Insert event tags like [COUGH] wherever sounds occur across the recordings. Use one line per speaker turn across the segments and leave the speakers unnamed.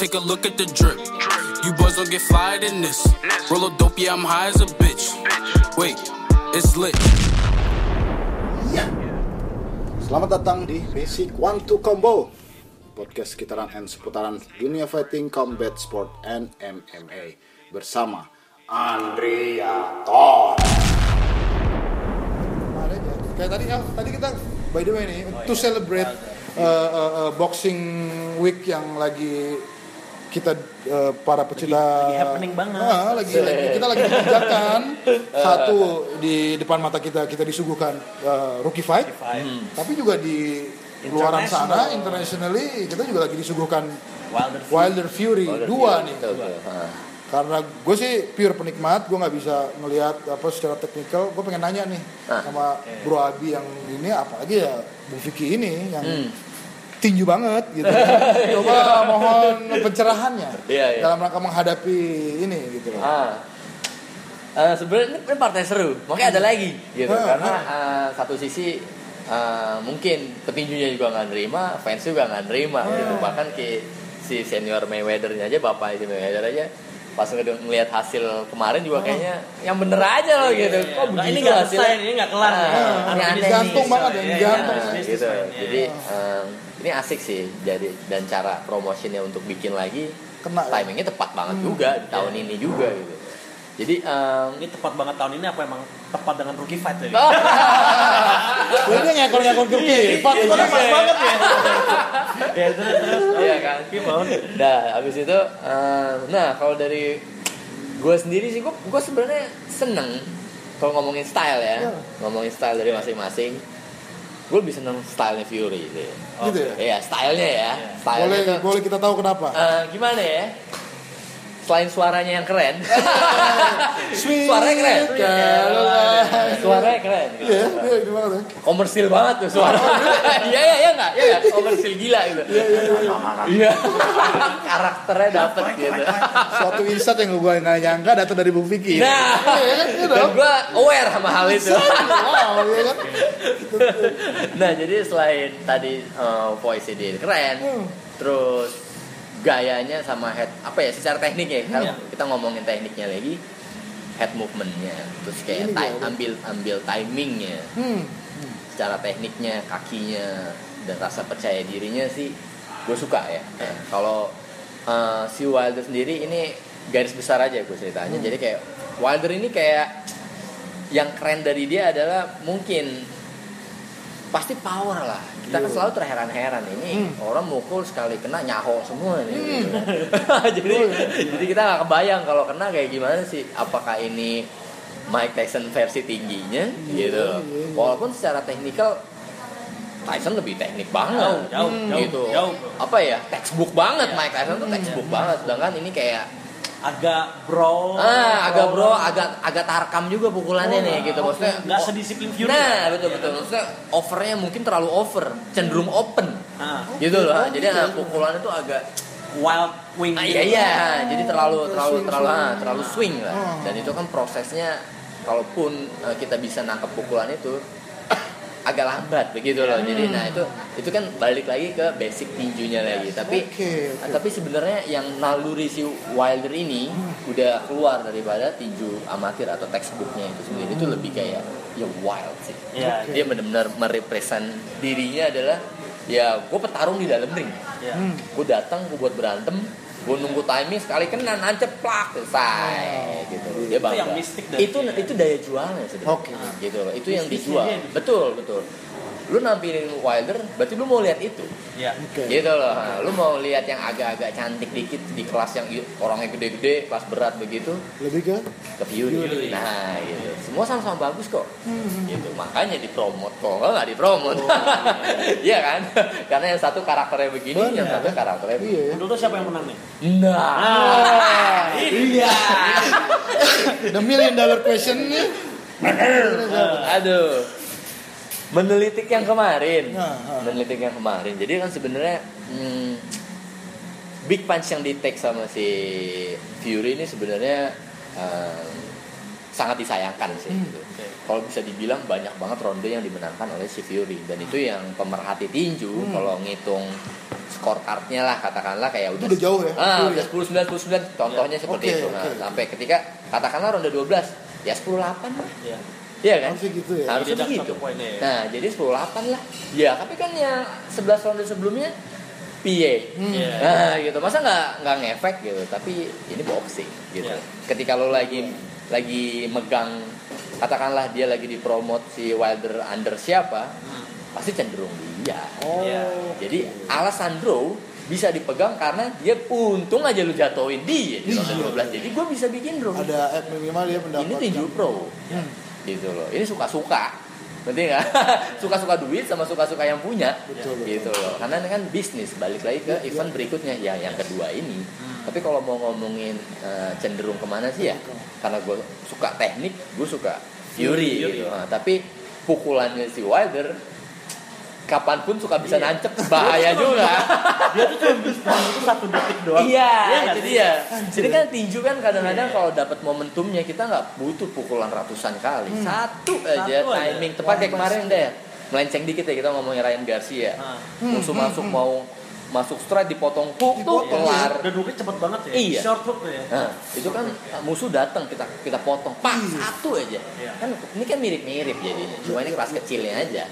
take a look at the drip. You boys don't get fired in this. Roll a dope, yeah, I'm high as a bitch. Wait, it's lit.
Selamat datang di Basic One Two Combo Podcast sekitaran and seputaran dunia fighting, combat sport, and MMA Bersama Andriaton
Kemarin aja. Kayak tadi, ah, tadi kita by the way nih, to celebrate uh, uh, uh, boxing week yang lagi kita uh, para pecinta
lagi happening banget.
Ah, lagi, lagi [LAUGHS] kita lagi dikerjakan satu di depan mata kita kita disuguhkan uh, rookie fight, tapi juga di luaran sana internationally kita juga lagi disuguhkan
Wilder Fury.
Wilder Fury dua nih
Betul, betul. Ha.
karena gue sih pure penikmat gue nggak bisa ngelihat apa secara teknikal gue pengen nanya nih
Ah.
sama Bro Abi yang ini apalagi ya Bu Vicky ini yang
Hmm.
tinju banget gitu [LAUGHS] coba mohon pencerahannya
Iya, iya.
dalam rangka menghadapi ini gitu loh
Ah. Eh, sebenarnya ini, partai seru, makanya ada lagi gitu
Ah,
karena eh, satu sisi eh, mungkin petinjunya juga nggak nerima, fans juga nggak nerima
Ah.
gitu bahkan ke si senior Mayweather-nya aja bapak si Mayweather aja pas ngelihat hasil kemarin juga kayaknya yang bener aja loh gitu kok
Nah,
begitu
ini nggak
hasilnya?
selesai, ini nggak kelar.
Ah,
nih.
ini nih.
banget ya,
Iya,
gantung.
iya,
Nah,
bisnis
gitu.
iya.
Jadi ini asik sih jadi dan cara promosinya untuk bikin lagi
Kena ya?
timingnya tepat banget juga di tahun ini juga gitu. Jadi em,
ini tepat banget tahun ini apa emang tepat dengan rookie fight tadi?
Oh.
Gue [LAUGHS] ini ngekor-ngekor
Iya,
Turki Pak,
Kok pas banget ya? ya terus terus.
Iya kan.
Gimana?
Nah, habis itu em, nah kalau dari gue sendiri sih gue gue sebenarnya seneng kalau ngomongin style ya,
Iya.
ngomongin style dari masing-masing. Gue lebih seneng stylenya Fury sih.
gitu ya
Iya, stylenya ya. Stylenya
boleh
tuh
boleh kita tahu kenapa
eh, gimana ya? Selain suaranya yang keren, [LAUGHS] suaranya keren. Suaranya keren. gitu.
Iya, iya, gimana tuh?
komersil banget tuh suara. [LAUGHS] Iya iya iya enggak? Iya enggak? Komersil gila gitu. Iya. [LAUGHS] Karakternya dapet gitu.
Suatu insight yang gue nggak nyangka datang dari Bung Vicky.
Nah,
Iya iya
dan gue aware sama hal itu.
Iya?
Nah, jadi selain tadi eh, voice dia keren,
Hmm.
terus gayanya sama head apa ya secara teknik ya kan
Iya.
kita ngomongin tekniknya lagi head movementnya terus kayak ti- ambil ambil timingnya.
Hmm.
secara tekniknya kakinya dan rasa percaya dirinya sih gue suka ya. Nah, kalau uh, si Wilder sendiri ini garis besar aja gue ceritanya. Jadi kayak Wilder ini kayak yang keren dari dia adalah mungkin pasti power lah. Kita kan selalu terheran-heran ini orang mukul sekali kena nyaho semua nih gitu. [LAUGHS] jadi jadi kita nggak kebayang kalau kena kayak gimana sih? Apakah ini Mike Tyson versi tingginya? Gitu. walaupun secara teknikal Tyson lebih teknik banget.
Jauh, jauh,
gitu.
jauh,
apa ya? Textbook banget Mike Tyson tuh textbook banget. Sedangkan ini kayak
Agak bro.
ah agak bro agak agak tarkam juga pukulannya nih gitu maksudnya
Nggak
oh,
sedisiplin Fury.
Nah, betul betul. Maksudnya overnya mungkin terlalu over, cenderung open.
Nah,
Gitu loh.
Oh,
Jadi
gitu.
ah, pukulannya tuh agak
wild wing.
ah, iya iya. Jadi terlalu terlalu
swing,
terlalu
swing.
ah, terlalu swing lah.
Oh.
Dan itu kan prosesnya kalaupun eh, kita bisa nangkep pukulan itu agak lambat begitu loh. Jadi nah itu itu kan balik lagi ke basic tinjunya lagi. Tapi
Oke, oke.
tapi sebenarnya yang naluri si Wilder ini udah keluar daripada tinju amatir atau textbooknya itu sendiri itu lebih kayak ya wild sih
Iya.
dia benar-benar merepresent dirinya adalah ya gue petarung di dalam ring
Iya.
Hmm.
gue datang gue buat berantem gue nunggu timing sekali kena nancep plak selesai gitu. Dia
Itu
bangga.
yang mistik
itu
dia.
itu daya jualnya sebenarnya
Oke.
gitu loh. Itu yang
Mistisnya
dijual.
dia di situ.
betul betul lu nampilin Wilder berarti lu mau lihat itu
Iya.
Oke.
gitu loh Nah, lu mau lihat yang agak-agak cantik dikit di kelas yang orangnya gede-gede kelas berat begitu
Lebih ke
ke Fury. Nah, gitu. Semua sama-sama bagus kok. Gitu. Makanya dipromot kok. Enggak enggak dipromot. [LAUGHS] Iya kan? Karena yang satu karakternya begini, yang
Benar.
satu karakternya begini.
iya ya.
Lo siapa yang menang nih?
Nah. [LAUGHS]
Ah,
iya.
The million dollar question nih.
Aduh. Menelitik yang kemarin.
Nah.
Menelitik yang kemarin. Jadi kan sebenarnya hmm, big punch yang di take sama si Fury ini sebenarnya um, sangat disayangkan sih
Hmm.
gitu. Kalau bisa dibilang banyak banget ronde yang dimenangkan oleh si Fury dan itu yang pemerhati tinju
Hmm.
kalau ngitung scorecardnya lah katakanlah kayak
Itu udah jauh ya,
Ah, udah 10 9 10 9 contohnya seperti
Oke,
itu. Nah,
oke.
sampai ketika katakanlah ronde 12 ya 10 8 lah.
Iya.
Iya kan?
Harusnya gitu ya.
Harusnya
Deduct
begitu.
ya.
Nah, jadi 10 8 lah. Ya, tapi kan yang 11 ronde sebelumnya PA.
Iya.
Nah, gitu. Masa nggak nggak ngefek gitu, tapi ini boxing gitu.
Iya.
Ketika lo lagi lagi megang katakanlah dia lagi dipromot si Wilder under siapa,
Hmm.
pasti cenderung dia.
Oh.
Iya.
Jadi alasan draw bisa dipegang karena dia untung aja lu jatuhin dia di ronde
Iya.
12. Jadi gue bisa bikin draw.
Ada eh, minimal dia mendapat.
Ini tinju pro.
Hmm.
Gitu loh. Ini suka-suka. Ngerti nggak? [LAUGHS] suka-suka duit sama suka-suka yang punya.
Betul, betul.
Gitu loh. Karena ini kan bisnis. Balik lagi ke
Iya,
event berikutnya ya yang kedua ini. Tapi kalau mau ngomongin eh, cenderung ke mana sih ya? Karena gue suka teknik, gue suka fury,
Fury.
gitu. Nah, tapi pukulannya si Wilder kapan pun suka bisa
Iya.
nancep bahaya juga.
Dia tuh cuma bisa itu satu detik doang.
Iya, itu
sih?
dia. Jadi kan tinju kan kadang-kadang
Iya.
kalau dapat momentumnya kita nggak butuh pukulan ratusan kali.
Hmm.
Satu aja
Satu aja.
timing tepat kayak kemarin deh. Melenceng dikit ya kita ngomongin Ryan Garcia.
Ah.
Musuh
Hmm,
masuk
hmm,
mau masuk straight dipotong hook tuh kelar.
Dan hooknya cepet banget ya.
Iya.
Short hook ya.
Nah, itu kan musuh datang kita kita potong pak
Iya.
satu aja.
Iya.
Kan ini kan mirip-mirip jadinya. Cuma ini kelas kecilnya aja.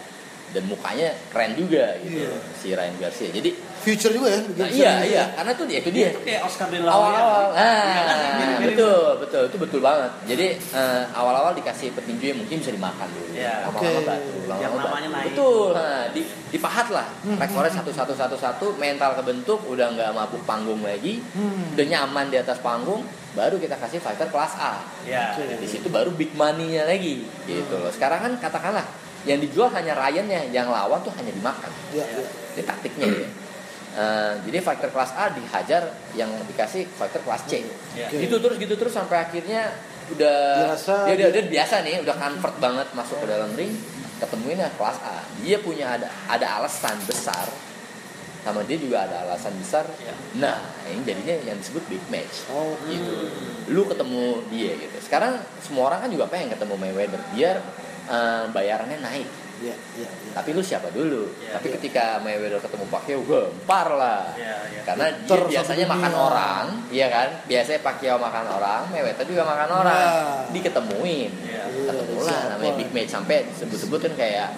Dan mukanya keren juga gitu
Iya.
si Ryan Garcia. Jadi
Future juga ya.
nah, iya
future
iya
juga.
karena tuh dia itu
Dia itu kayak Oscar de la Hoya.
awal-awal
Iya kan?
nah betul betul itu betul banget jadi eh, awal-awal dikasih petinju yang mungkin bisa dimakan dulu
Iya.
lama-lama
Oke.
batu lama-lama
Yang namanya
batu.
naik.
betul nah, di, dipahat lah rekornya satu satu satu satu mental kebentuk udah nggak mabuk panggung lagi
Hmm.
udah nyaman di atas panggung baru kita kasih fighter kelas A
Iya.
Oke.
di situ baru big money-nya lagi gitu loh sekarang kan katakanlah yang dijual hanya Ryan-nya yang lawan tuh hanya dimakan
Iya, iya.
ini taktiknya ya. Eh, jadi fighter kelas A dihajar yang dikasih fighter kelas C.
Iya.
Oke.
Gitu terus gitu terus sampai akhirnya udah
Dirasa
dia, dia,
dia-
dia biasa nih, udah convert banget masuk ke dalam ring, ketemuin ya kelas A. Dia punya ada ada alasan besar sama dia juga ada alasan besar.
Iya.
Nah, ini jadinya yang disebut big match.
Oh.
Gitu. Lu ketemu dia gitu. Sekarang semua orang kan juga pengen ketemu Mayweather biar eh, bayarannya naik.
Iya, iya, iya.
Tapi lu siapa dulu?
Iya.
Tapi ketika Mayweather ketemu Pacquiao, gempar lah.
Iya, iya.
Karena dia biasanya makan orang, iya kan? Biasanya Pacquiao makan orang, Mayweather juga makan orang.
Nah.
Diketemuin.
Iya.
Ketemu lah
siapa?
namanya big match sampai disebut-sebut kan kayak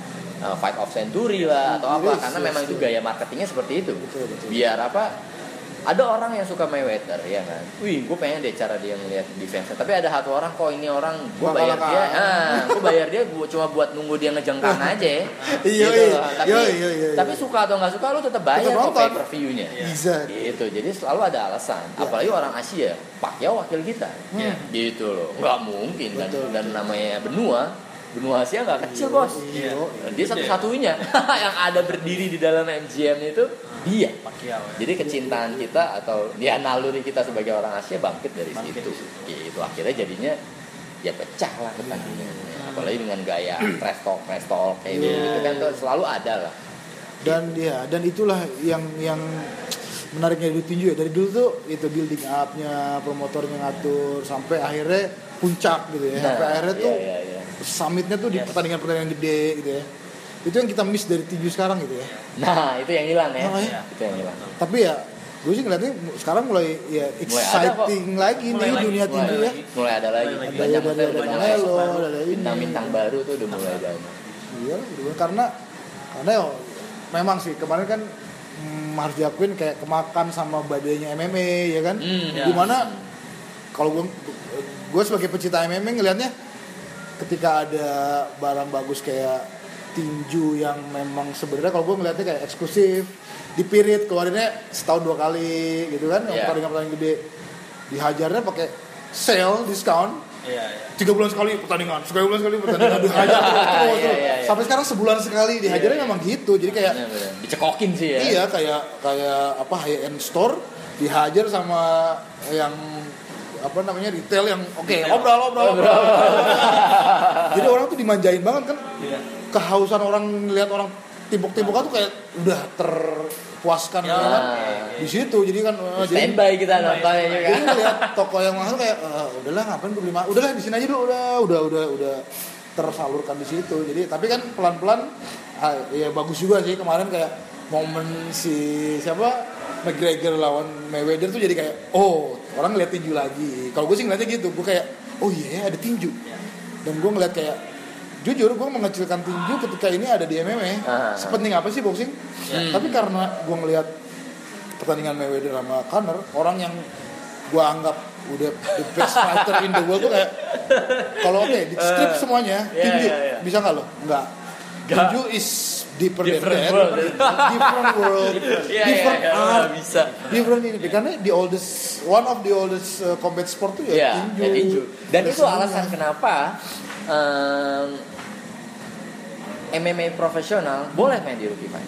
uh, fight of century lah atau apa
Yes,
karena memang itu gaya marketingnya seperti itu.
Betul, betul.
Biar apa? Ada orang yang suka Mayweather ya kan. Wih, gue pengen deh cara dia ngeliat defense. Tapi ada satu orang kok ini orang gue
Bakal
bayar dia, ah, gue bayar dia gua cuma buat nunggu dia ngejengkang aja. [LAUGHS]
Iya,
Gitu
iya.
Tapi,
Iya, iya, iya,
tapi
iya.
suka atau nggak suka lu tetap bayar
Tetap
pay per view-nya.
Iya.
Bisa.
Gitu. Jadi selalu ada alasan.
Iya.
Apalagi orang Asia, Pacquiao wakil kita.
Iya.
Gitu loh. Nggak mungkin dan
Betul,
dan namanya benua benua Asia nggak kecil bos.
Iya.
Dia satu-satunya [LAUGHS] yang ada berdiri di dalam MGM itu dia.
Pacquiao ya.
Jadi kecintaan kita atau ya naluri kita sebagai orang Asia bangkit dari
Bangkit
situ.
dari
Gitu akhirnya jadinya ya pecah lah pertandingannya. Apalagi dengan gaya trash talk, trash talk kayak
Iya.
gitu kan tuh selalu ada lah.
dan ya dan itulah yang yang menariknya di tinju ya dari dulu tuh itu building upnya promotornya ngatur sampai akhirnya puncak gitu ya sampai akhirnya
iya,
tuh
iya, iya.
summitnya tuh di pertandingan-pertandingan gede gitu ya itu yang kita miss dari tinju sekarang gitu ya
Nah, itu yang hilang ya.
Oh,
iya.
Itu yang hilang.
tapi ya gue sih ngeliatnya sekarang mulai ya
Mulai
exciting lagi
Mulai
nih
lagi,
dunia
mulai
tinju ya
lagi.
Mulai ada lagi.
Mulai.
Banyak
Ada- ada- ada ada ini.
bintang-bintang baru tuh udah mulai banyak.
Iya, gitu. karena karena ya memang sih kemarin kan hmm, harus diakuin kayak kemakan sama badainya MMA ya kan.
Hmm,
ya.
Di mana kalau gue gue sebagai pecinta MMA ngelihatnya ketika ada barang bagus kayak tinju yang memang sebenarnya kalau gue ngelihatnya kayak eksklusif di period keluarinnya setahun dua kali gitu kan yang
Iya.
pertandingan-pertandingan gede dihajarnya pakai sale discount
Iya, iya.
tiga bulan sekali pertandingan, sekali bulan sekali pertandingan [LAUGHS] dihajar terus,
Iya, iya, iya.
sampai sekarang sebulan sekali dihajarnya
Iya,
memang gitu, jadi kayak.
Dicekokin sih ya.
iya kayak kayak apa high end store dihajar sama yang apa namanya retail yang oke
Retail.
obrol obrol, obrol. [LAUGHS] jadi orang tuh dimanjain banget kan
Iya.
Kehausan orang lihat orang timbuk-timbuk tuh kayak udah ter puaskan
Ya,
kan. di situ jadi kan eh, jadi
standby kita nontonnya juga.
jadi ngeliat toko yang mahal kayak "Eh, udahlah ngapain gue beli mahal udahlah di sini aja dulu udah udah udah udah tersalurkan di situ. Jadi tapi kan pelan pelan ya bagus juga sih kemarin kayak momen si siapa McGregor lawan Mayweather tuh jadi kayak oh orang ngeliat tinju lagi. Kalau gue sih ngeliatnya gitu gue kayak oh iya ada tinju. Dan gue ngeliat kayak jujur gue mengecilkan tinju ketika ini ada di MMA
Ah.
sepenting apa sih boxing? Tapi karena gue ngeliat pertandingan Mayweather sama Conor orang yang gue anggap udah the best fighter in the world tuh kayak kalau oke di strip semuanya
Iya,
tinju
iya, iya.
bisa nggak lo? Nggak. tinju is deeper than
Different
that
world.
different world [LAUGHS]
Iya, iya,
different
iya,
art
bisa.
different ini karena the oldest one of the oldest uh, combat sport tuh ya,
ya
tinju
ya tinju dan itu alasan kenapa em, MMA profesional boleh main di rookie fight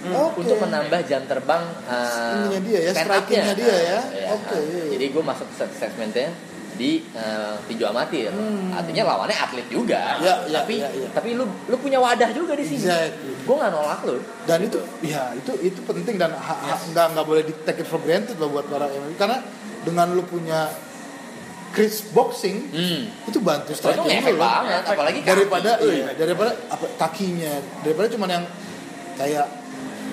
Oke.
untuk menambah jam terbang eh,
Ininya dia ya, strikingnya dia ya.
Iya.
Oke.
jadi gue masuk ke segmennya di eh, tinju amatir artinya lawannya atlet juga
Hmm. Ya, ya,
tapi
ya, ya.
tapi lu lu punya wadah juga di sini
Exactly.
gue nggak nolak lu
dan itu ya itu itu penting dan ha- nggak nggak boleh di take it for granted loh buat para MMA karena dengan lu punya Chris boxing
hmm.
itu bantu striking
ngefek
lu
banget apalagi kaki.
daripada
Iya.
iya, daripada apa kakinya daripada cuman yang kayak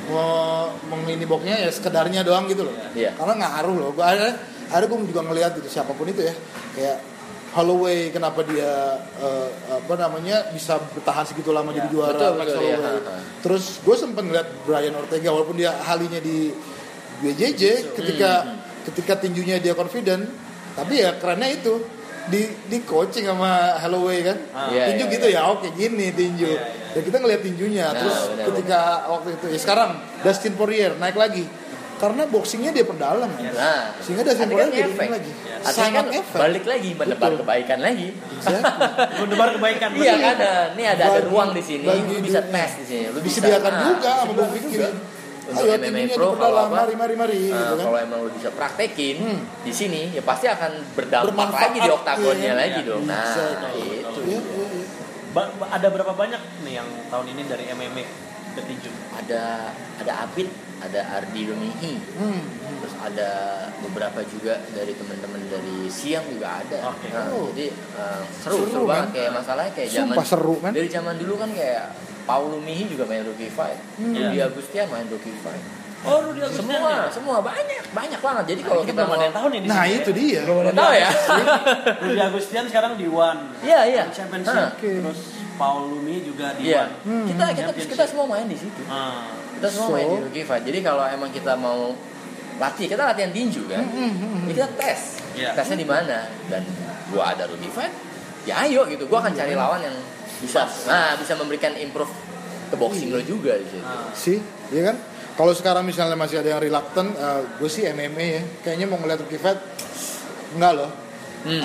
mau mengini boxnya ya sekedarnya doang gitu loh
Iya.
karena ngaruh loh gua ada ada gue juga ngelihat itu siapa pun itu ya kayak Holloway kenapa dia eh, apa namanya bisa bertahan segitu lama jadi juara
betul,
Max
betul, iya.
Holloway.
Ha, ha.
terus gue sempet ngeliat Brian Ortega walaupun dia halinya di BJJ ketika
Hmm.
ketika tinjunya dia confident tapi ya kerennya itu di di coaching sama Holloway kan
Ah.
Iya,
tinju
iya,
gitu ya oke gini tinju
Iya, iya.
dan kita ngeliat tinjunya
Nah,
terus
benar,
ketika waktu itu ya sekarang Dustin Poirier naik lagi karena boxingnya dia perdalam kan.
Nah,
Sehingga Poirier jadi
efek.
lagi.
Artinya
Sangat
kan
efek.
balik lagi menebar
Betul.
kebaikan lagi.
Exactly. [LAUGHS]
Mendebar kebaikan.
Iya kan ada, ini ada ada ruang di sini. Lu bisa
dunia.
tes di sini. Lu bisa
disediakan
nah,
juga sama
juga. Untuk
ayo
MMA Pro kalau apa?
mari mari mari
Nah,
gitu kan
kalau emang lu bisa praktekin
Hmm.
di sini, ya pasti akan berdampak
Bermanfaat,
lagi di oktagonnya
iya.
lagi dong. Nah, itu.
Iya, iya, iya.
Ba- ada berapa banyak nih yang tahun ini dari MMA ke tinju?
Ada ada Apit, ada Ardi Domihi,
Hmm.
terus ada beberapa juga dari teman-teman dari siang juga ada.
Oke.
Nah,
Oh.
jadi uh, seru,
Seru,
seru banget
kan?
kayak masalahnya kayak zaman
seru kan
dari zaman dulu kan kayak Paulo Mihi juga main rookie fight,
Hmm.
Rudy
Iya.
Agustian main rookie fight.
Oh, Rudy Agustian
Semua,
ya?
semua banyak, banyak banget. Jadi
Nah,
kalau
kita
mau
ada yang tahu nih di
nah
sini.
itu dia
Belum tahu ya.
Rudy Agustian sekarang di One.
Iya, iya.
Championship. Terus Paul Lumi juga di
Iya.
One.
Hmm.
Kita kita kita semua main di situ.
Ah.
Kita semua
So?
main di rookie fight. Jadi kalau emang kita mau latih, kita latihan tinju kan. Jadi kita tes.
Iya.
Tesnya di mana? Dan gua ada rookie fight. Ya ayo gitu. Gua akan cari lawan yang bisa nah bisa memberikan improve ke boxing lo juga di situ.
Ah.
sih iya kan kalau sekarang misalnya masih ada yang reluctant gue sih MMA ya kayaknya mau ngeliat rookie fight enggak loh
Hmm.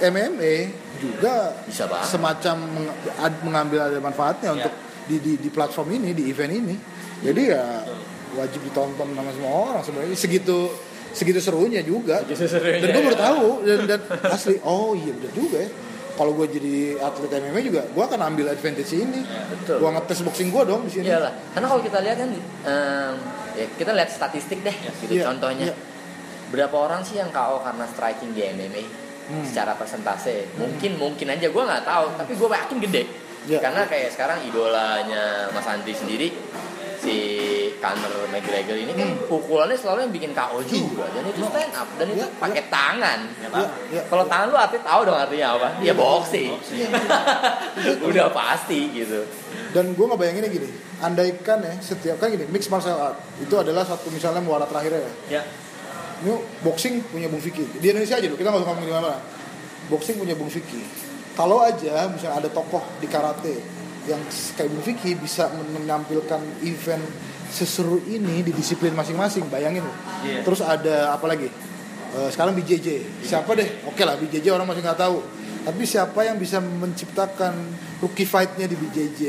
MMA juga
Bisa banget.
semacam meng- ad- mengambil ada manfaatnya
Ya.
untuk di, di di platform ini di event ini jadi ya wajib ditonton sama semua orang sebenarnya segitu segitu serunya juga
serunya,
dan gue baru
ya.
tahu dan, dan asli oh iya bener juga ya kalau gue jadi atlet MMA juga gue akan ambil advantage ini
betul.
gue ngetes boxing gue dong di sini
Iyalah. Karena kalau kita lihat kan em, ya kita lihat statistik deh gitu
Iya,
contohnya.
iya.
Berapa orang sih yang KO karena striking di MMA?
Hmm.
Secara persentase. Mungkin mungkin aja gue nggak tahu, tapi gue yakin gede.
Iya.
Karena kayak sekarang idolanya Mas Andri sendiri si Conor McGregor ini kan pukulannya selalu yang bikin KO juga dan itu stand up dan itu
Iya, iya.
pakai tangan.
Iya, iya.
Kalau tangan lu arti tahu dong artinya apa? Ya boxing. [LAUGHS] Udah pasti gitu.
dan gue ngebayanginnya gini andaikan ya setiap kan gini mixed martial art itu adalah satu misalnya muara terakhirnya ya
Ya.
Ini boxing punya Bung Vicky. Di Indonesia aja dulu kita nggak usah ngomong di mana boxing punya Bung Vicky. Kalau aja misalnya ada tokoh di karate yang kayak Bung Vicky bisa men- menampilkan event seseru ini di disiplin masing-masing bayangin loh.
Iya.
terus ada apa lagi? Eh, sekarang BJJ siapa deh? Oke lah BJJ orang masih nggak tahu. Tapi siapa yang bisa menciptakan rookie fight-nya di BJJ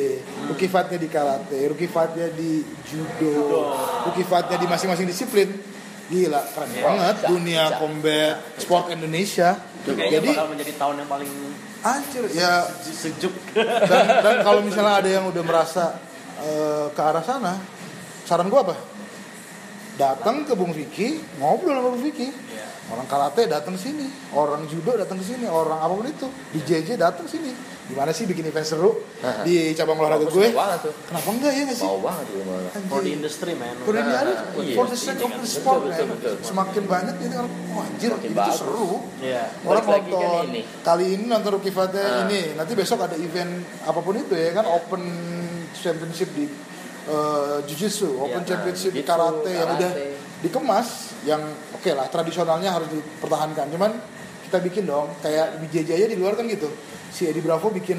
rookie fight-nya di karate rookie fight-nya di judo. rookie fight-nya di masing-masing disiplin gila keren banget
bisa,
dunia
bisa.
combat sport Indonesia.
Itu kayaknya
jadi
bakal menjadi tahun yang paling
anjir. ya.
sejuk.
dan, dan kalau misalnya ada yang udah merasa eh, ke arah sana saran gua apa datang ke Bung Vicky ngobrol sama Bung Vicky
Iya.
orang karate datang sini orang judo datang ke sini orang apa pun itu. Di JJ datang sini. Gimana sih bikin event seru
Aha.
di cabang olahraga gue?
banget tuh.
Kenapa enggak ya nggak sih?
Mau banget malah
For the industry man.
For the ada
iya.
for the sake of the
Betul,
sport
betul,
semakin banyak ini orang oh, anjir itu seru.
Iya.
orang
kan
nonton
ini.
kali ini nonton Rookie ini. Nanti besok ada event apa pun itu ya kan open championship di uh, jiu-jitsu open
Iya,
championship di
jiu-jitsu,
karate yang udah
karate.
dikemas yang oke lah tradisionalnya harus dipertahankan. Cuman kita bikin dong kayak BJJ aja di luar kan gitu. Si Eddie Bravo bikin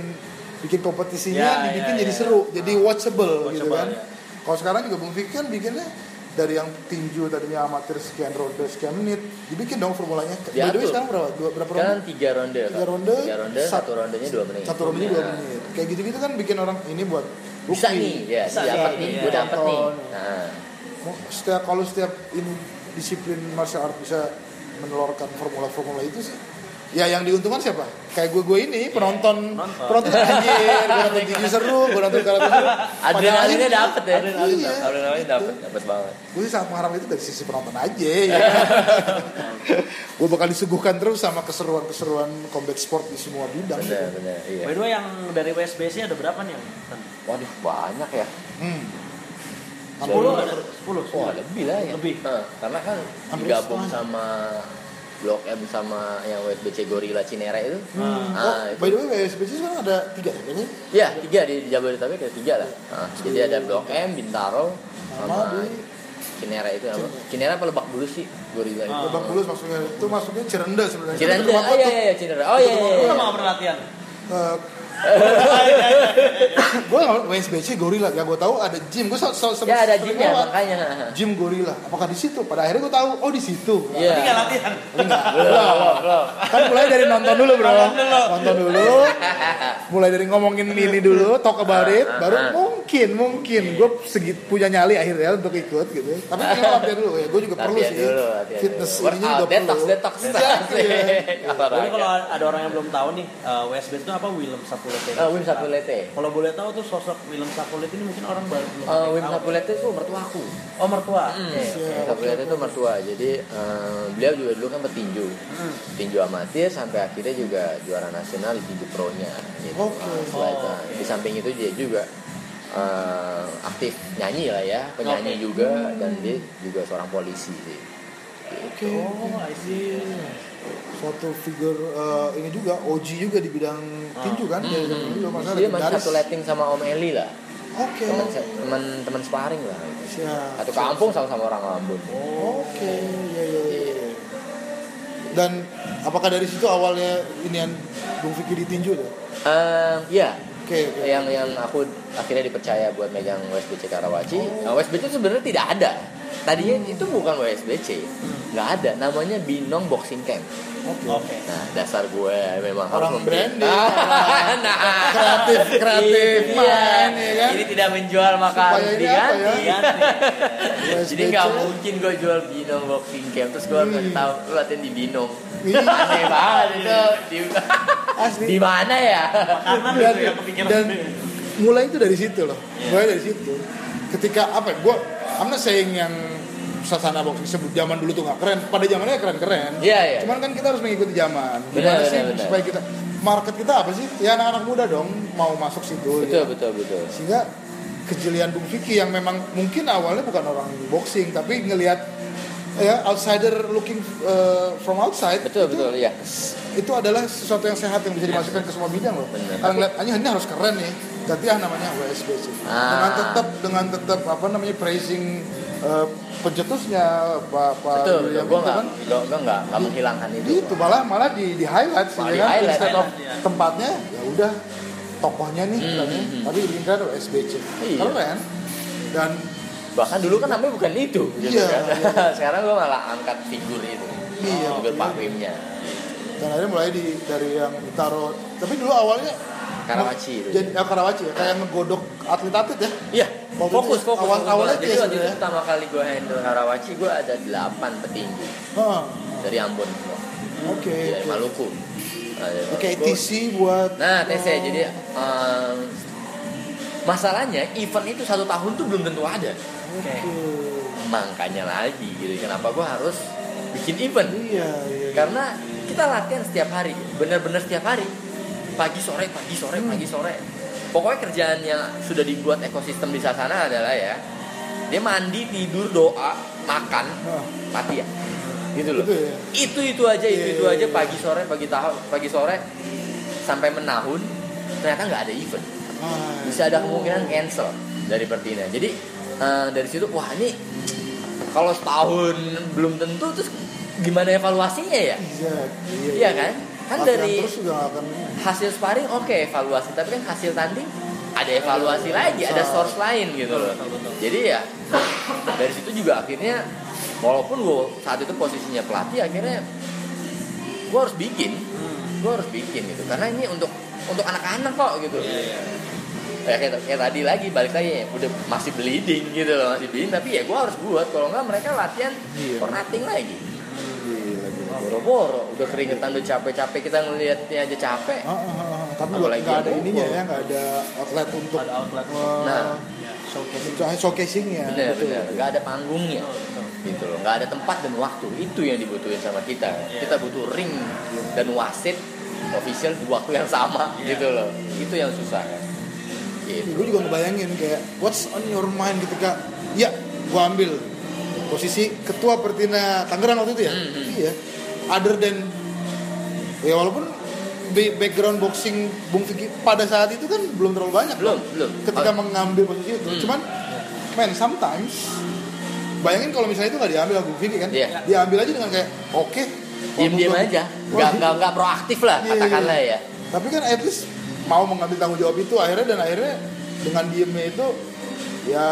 bikin kompetisinya
Ya,
dibikin
ya,
jadi
ya.
seru jadi watchable, gitu
Watchable,
kan.
ya.
kalau sekarang juga Bung Vicky kan bikinnya dari yang tinju tadinya amatir sekian ronde sekian menit dibikin dong formulanya. By the way
Diatur.
sekarang berapa? Dua, berapa ronde?
kan tiga ronde
Tiga ronde,
tiga ronde
sat-
satu rondenya dua menit.
satu ronde dua
Nah,
menit. Kayak gitu gitu kan bikin orang ini buat
bisa nih ya
Bisa.
dapat
nih,
nih
iya.
gue dapat nih. Nah.
Setiap kalau setiap ini disiplin martial art bisa menelurkan formula-formula itu sih ya yang diuntungkan siapa kayak gue gue ini penonton
Nonton.
penonton anjir gue nonton tinju seru gue nonton karate seru [LAUGHS]
adrenalinnya dapet ya
Adrenalin Iya. dapet.
adrenalinnya dapet dapet banget
gue sih sangat mengharap itu dari sisi penonton aja ya. [LAUGHS] [LAUGHS] gue bakal disuguhkan terus sama keseruan-keseruan combat sport di semua bidang
bener bener iya
By the way yang dari WSBC ada berapa nih yang?
waduh banyak ya
hmm.
Sepuluh ada sepuluh.
Wah lebih lah ya
Lebih.
Karena kan digabung sama Blok M sama yang WSBC Gorilla Cinere itu
Hmm.
Ah,
oh,
itu
by the way WSBC sekarang ada tiga ya kayaknya
Ya, tiga di, di Jabodetabek ada tiga lah. Nah, jadi ada Blok M, Bintaro,
Sama
sama
di-
Cinere itu apa? Cinere apa Lebak Bulus sih? Gorilla itu.
Lebak Bulus maksudnya itu maksudnya Cirende sebenarnya
Cirende, oh
gua
iya iya iya. Oh iya iya.
Lu
iya.
lama nggak pernah latihan?
Eh, gue WSBC gorila ya gue tahu ada gym. Gue so, so,
Ya ada gymnya makanya.
gym gorila apakah di situ? Pada akhirnya gue tahu oh di situ.
Iya.
Tapi nggak latihan.
Enggak. Kan mulai dari nonton dulu bro. Nonton dulu. Mulai dari ngomongin ini dulu talk about it baru mungkin mungkin. Gue segit punya nyali akhirnya untuk ikut gitu. Tapi kayaknya latihan dulu ya. Gue juga perlu sih. fitness
Workout,
juga
detox,
perlu
detox.
Ya.
Jadi
Olahraga.
kalau ada orang yang belum tahu nih, uh, WSBC itu apa Willem Sapulete?
Ah, Wim Sapulete.
Kalau boleh tahu tuh sosok Willem Sapulete ini mungkin orang baru belum
Eh, Wim. Sapulete itu mertuaku.
Oh mertua.
Hmm,
Oke.
Wim Sapulete itu mertua. Jadi eh, beliau juga dulu kan petinju.
Hmm.
Tinju amatir sampai akhirnya juga juara nasional di tinju pro-nya gitu.
Oke.
Nah, setelah itu,
Oh, oke.
Di samping itu dia juga eh, aktif nyanyi lah ya, penyanyi
Oke.
juga dan dia juga seorang polisi sih.
oke
Oh, I see.
Suatu figur eh, ini juga OG juga di bidang tinju kan dari zaman dulu masalah
Dia masih satu letting sama Om Eli lah,
oke
teman teman teman sparring lah. gitu.
Siap.
Satu kampung sama-sama orang Ambon.
Oke, ya ya ya. Dan apakah dari situ awalnya ini yang Bung Vicky ditinju tuh?
Eh, ya,
Oke, oke.
yang yang aku akhirnya dipercaya buat megang WSBC Karawaci. Nah, WSBC sebenarnya tidak ada. Tadinya itu bukan WSBC, nggak ada. Namanya Binong Boxing Camp.
Oke.
Nah, dasar gue memang
Orang
harus
branding,
Ah, [LAUGHS] nah,
kreatif, kreatif,
iya.
main, ya kan?
Ini tidak menjual maka
Supaya
harus diganti.
ya? [LAUGHS]
Jadi nggak mungkin gue jual Binong Boxing Camp terus gue
Hmm.
tahu lu latihan di Binong. Aneh banget itu. Di,
Asli.
di mana ya?
Makanan
dan, dan mulai itu dari situ loh mulai dari situ ketika apa ya gue I'm not saying yang sasana boxing sebut zaman dulu tuh nggak keren pada zamannya keren keren
Iya, iya.
cuman kan kita harus mengikuti zaman gimana sih
benar, benar.
supaya kita market kita apa sih ya anak-anak muda dong mau masuk situ
Betul
ya.
betul betul.
sehingga kejelian Bung Vicky yang memang mungkin awalnya bukan orang boxing tapi ngelihat ya outsider looking uh, from outside
Betul
itu,
betul ya.
itu adalah sesuatu yang sehat yang bisa dimasukkan ke semua bidang loh.
Benar.
Kalau ngeliat, "Anjing, ini harus keren nih. Ganti ah namanya WSBC.
Ah.
Dengan tetap dengan tetap apa namanya praising uh, pencetusnya Pak Pak
Betul betul.
William
Gue
kan.
gue nggak nggak nggak menghilangkan itu.
Itu malah malah di di highlight sih ya kan
highlight.
instead of
ya.
tempatnya ya udah tokohnya nih
Hmm, hmm, hmm.
tapi keren WSBC.
Iya.
Keren. Dan
Bahkan dulu kan namanya bukan itu. Gitu
Iya,
kan.
iya. [LAUGHS]
Sekarang gue malah angkat figur itu.
Iya,
Figur
iya.
Pak Wimnya.
dan akhirnya mulai di dari yang ditaruh tapi dulu awalnya
Karawaci itu.
jadi ya, Karawaci ya kayak ngegodok atlet-atlet ya
Iya. Fokus
itu
fokus.
awal-
fokus
awalnya
Jadi
ya
waktu itu
sebenarnya.
pertama kali gue handle Karawaci gue ada 8 petinju
Hah,
dari Ambon semua.
oke
Dari
oke.
Maluku. Nah,
Oke,
Maluku.
TC buat
Nah, TC
oh,
jadi um, masalahnya event itu satu tahun tuh belum tentu ada
Oke.
makanya lagi gitu kenapa gue harus bikin event
Iya, iya.
karena kita latihan setiap hari bener-bener setiap hari pagi sore pagi sore
Hmm.
pagi sore pokoknya kerjaan yang sudah dibuat ekosistem di sana adalah ya dia mandi tidur doa makan mati ya gitu loh
Itu ya.
itu itu aja itu
Iya,
itu
iya,
aja
iya.
pagi sore pagi tahun pagi sore sampai menahun ternyata nggak ada event
Ah,
bisa ada kemungkinan cancel dari Pertina. Jadi eh, dari situ wah ini kalau setahun belum tentu terus gimana evaluasinya ya?
Iya, iya,
Iya kan? Kan
Latihan
dari
terus juga nggak akan
hasil sparring oke evaluasi. Tapi kan hasil tanding ada evaluasi lagi, ada source lain gitu loh. Jadi ya dari situ juga akhirnya walaupun gue saat itu posisinya pelatih akhirnya gue harus bikin, gue harus bikin gitu. Karena ini untuk untuk anak-anak kok gitu. Ya, kayak, kayak tadi lagi balik lagi udah masih bleeding gitu loh masih bleeding tapi ya gue harus buat kalau nggak mereka latihan
Iya.
for nothing lagi boro-boro udah keringetan udah capek-capek kita ngelihatnya aja capek
Ah, ah, ah. Tapi
Apalagi
nggak ada ininya ya, nggak ada outlet untuk
Ada outlet.
eh,
Nah.
Showcasing.
showcasingnya.
bener
betul.
bener nggak ada panggungnya gitu loh nggak ada tempat dan waktu itu yang dibutuhin sama kita kita butuh ring dan wasit official di waktu yang sama gitu loh itu yang susah kan gitu
Gue juga ngebayangin kayak what's on your mind ketika ya gue ambil posisi ketua Pertina Tangerang waktu itu ya.
Hmm, hmm.
Iya. Other than ya walaupun ba- background boxing Bung Vicky pada saat itu kan belum terlalu banyak.
belum
kan,
belum
Ketika
Oh,
mengambil posisi itu,
Hmm.
cuman man sometimes bayangin kalau misalnya itu nggak diambil sama Bung Vicky kan,
Iya.
diambil aja dengan kayak oke.
diem diem
walaupun
aja nggak nggak nggak proaktif lah
Iya, iya,
katakanlah
iya.
ya
Tapi kan at least mau mengambil tanggung jawab itu akhirnya dan akhirnya dengan diemnya itu ya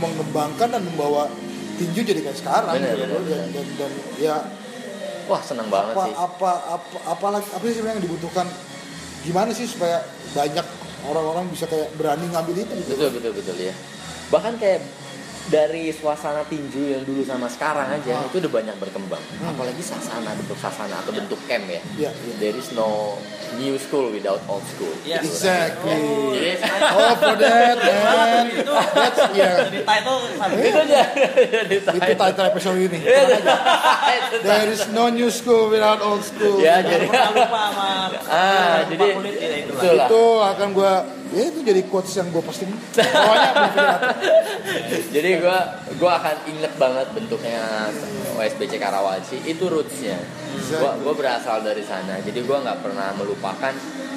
mengembangkan dan membawa tinju jadi kayak sekarang.
Bener,
gitu.
bener,
dan, dan, dan ya.
Wah seneng banget
apa
sih.
apa apa apa lagi apa sih yang dibutuhkan? Gimana sih supaya banyak orang-orang bisa kayak berani ngambil itu gitu?
Betul betul betul ya. Bahkan kayak dari suasana tinju yang dulu sama sekarang aja
Ah.
itu udah banyak berkembang.
Hmm.
apalagi sasana bentuk sasana atau bentuk camp ya.
Iya, iya.
there is no new school without old school.
Yes.
exactly. Oh. For that man.
itu.
That's yeah.
Jadi title
itu aja [LAUGHS]
itu title episode ini. There is no new school without old school.
Ya jadi
lupa sama
ah jadi
ya itu lah.
betul lah
itu akan gue ya itu jadi quotes yang gue posting. [LAUGHS] Pokoknya
jadi gue gue akan inget banget bentuknya OSBC Karawaci itu rootsnya gue gue berasal dari sana jadi gue nggak pernah melupakan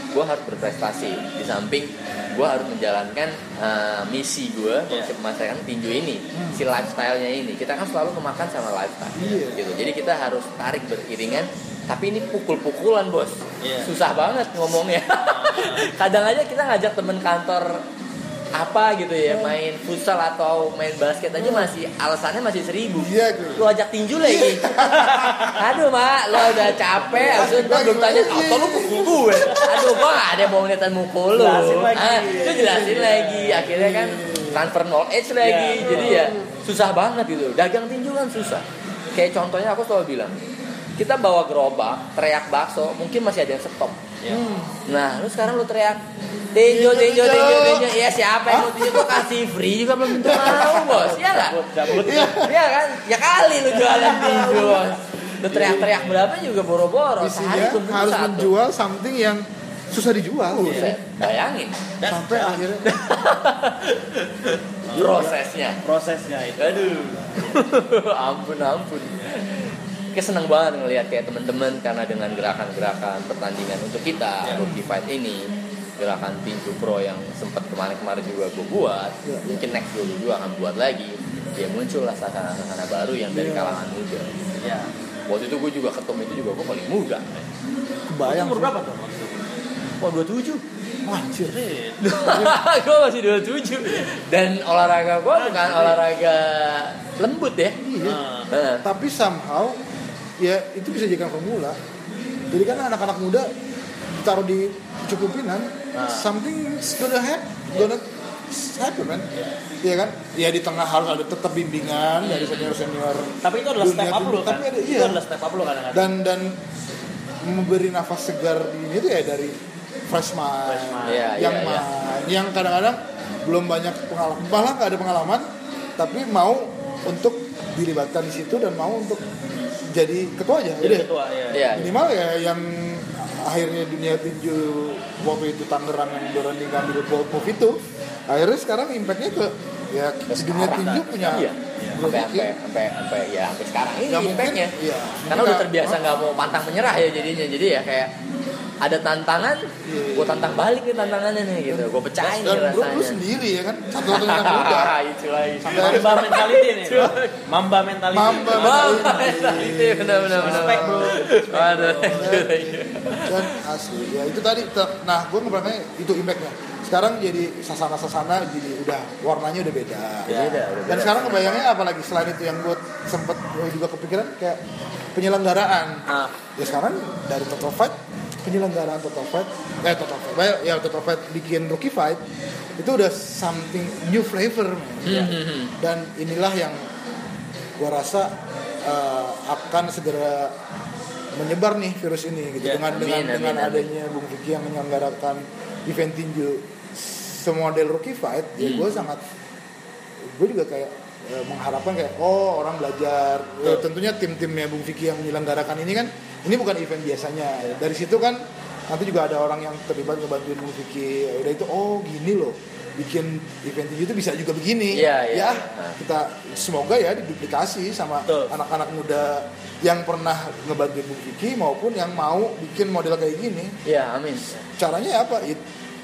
gue harus berprestasi. Di samping gue harus menjalankan uh, misi gue
Iya.
untuk memasarkan tinju ini si lifestyle-nya ini. Kita kan selalu kemakan sama lifestyle
Iya.
gitu. Jadi kita harus tarik beriringan tapi ini pukul-pukulan bos.
Iya.
susah banget ngomongnya. [LAUGHS] Kadang aja kita ngajak temen kantor apa gitu ya main futsal atau main basket aja masih alasannya masih seribu.
Iya, gue.
lu ajak tinju lagi. [LAUGHS] Aduh mak lo udah capek abis itu belum tanya atau lu pukul gue aduh gua gak ada mau ngeliatin mukul lu.
Jelasin lagi.
ah, itu jelasin lagi. Akhirnya kan transfer knowledge lagi.
Iya.
jadi ya susah banget gitu. Dagang tinju kan susah. Kayak contohnya aku selalu bilang kita bawa gerobak teriak bakso mungkin masih ada yang stop
Ya.
Nah, lu sekarang lu teriak tinju, tinju, tinju, tinju. Ya siapa yang mau tuh kasih free juga belum tentu mau, bos. Iya nggak?
cabut
Iya kan? Ya kali lu jualan tinju, bos. Lu teriak-teriak berapa juga boro-boro. Sehari belum
harus
satu.
menjual something yang susah dijual
Buset, bayangin
sampai akhirnya
prosesnya.
prosesnya itu
Aduh, [LAUGHS] ampun ampun. Kayak seneng banget ngelihat kayak teman-teman karena dengan gerakan-gerakan pertandingan untuk kita
Ya.
rookie fight ini gerakan tinju pro yang sempat kemarin-kemarin juga gue buat
ya.
mungkin next gue juga akan buat lagi ya muncullah sasana-sasana baru yang dari
Ya.
kalangan muda
ya
waktu itu gue juga ketemu itu juga gue paling muda
kebayang
umur berapa tuh waktu itu?
wah 27
Wah, anjir. [LAUGHS]
Gue masih 27 dan olahraga gue bukan olahraga lembut ya
Iya.
Nah,
tapi somehow ya itu bisa jadikan formula jadi kan anak-anak muda ditaruh di cukupinan
Ah.
something gonna happen gonna happen man Iya kan ya di tengah harus ada tetap bimbingan dari senior senior
tapi itu adalah step up lu kan
Tapi ada-
itu
iya.
adalah step up lu kadang-kadang
dan dan memberi nafas segar di ini tuh ya dari freshman,
Freshman.
Iya,
yang
iya.
main yang kadang-kadang belum banyak pengalaman malah nggak ada pengalaman tapi mau untuk dilibatkan di situ dan mau untuk jadi ketua aja
Jadi
udah
ketua ya.
Iya.
minimal ya yang akhirnya dunia tinju waktu itu Tangerang yang berani ngambil ball move itu akhirnya sekarang impactnya ke ya
Ke
dunia tinju punya
Iya. Sampai sampai sampai sampai ya sampai sekarang ini impactnya.
iya.
Karena udah terbiasa nggak mau pantang menyerah ya jadinya. Jadi ya kayak ada tantangan,
Iya.
gue tantang balik nih tantangannya nih gitu. Gue pecahin
dan
nih
bro lu
rasanya.
sendiri ya kan satu-satunya yang muda [LAUGHS]
itu lagi.
Mamba mentality nih. Mamba mentality.
Mamba mentality.
benar benar benar.
Respect, bro.
You.
dan asli ya itu tadi nah gue ngeberangnya itu impactnya sekarang jadi sasana-sasana jadi udah warnanya udah beda
Beda, udah
dan
beda.
sekarang kebayangnya apalagi selain itu yang gue sempet gue juga kepikiran kayak penyelenggaraan
Nah,
ya sekarang dari Total Fight penyelenggaraan Total Fight eh Total Fight ya Total Fight bikin Rookie Fight itu udah something new flavor man.
Hmm,
dan inilah yang gue rasa eh, akan segera menyebar nih virus ini gitu
Ya,
dengan
amin,
dengan
amin,
dengan
amin.
adanya Bung Vicky yang menyelenggarakan event tinju semodel Rookie Fight ya
Hmm.
gue sangat gue juga kayak eh, mengharapkan kayak oh orang belajar Ya, tentunya tim-timnya Bung Vicky yang menyelenggarakan ini kan ini bukan event biasanya. Dari situ kan nanti juga ada orang yang terlibat ngebantuin Vicky Ya udah itu oh gini loh. Bikin event itu bisa juga begini.
Iya, iya.
ya kita semoga ya diduplikasi sama anak-anak muda yang pernah ngebantuin Vicky maupun yang mau bikin model kayak gini.
Ya, amin.
caranya apa? Yuk,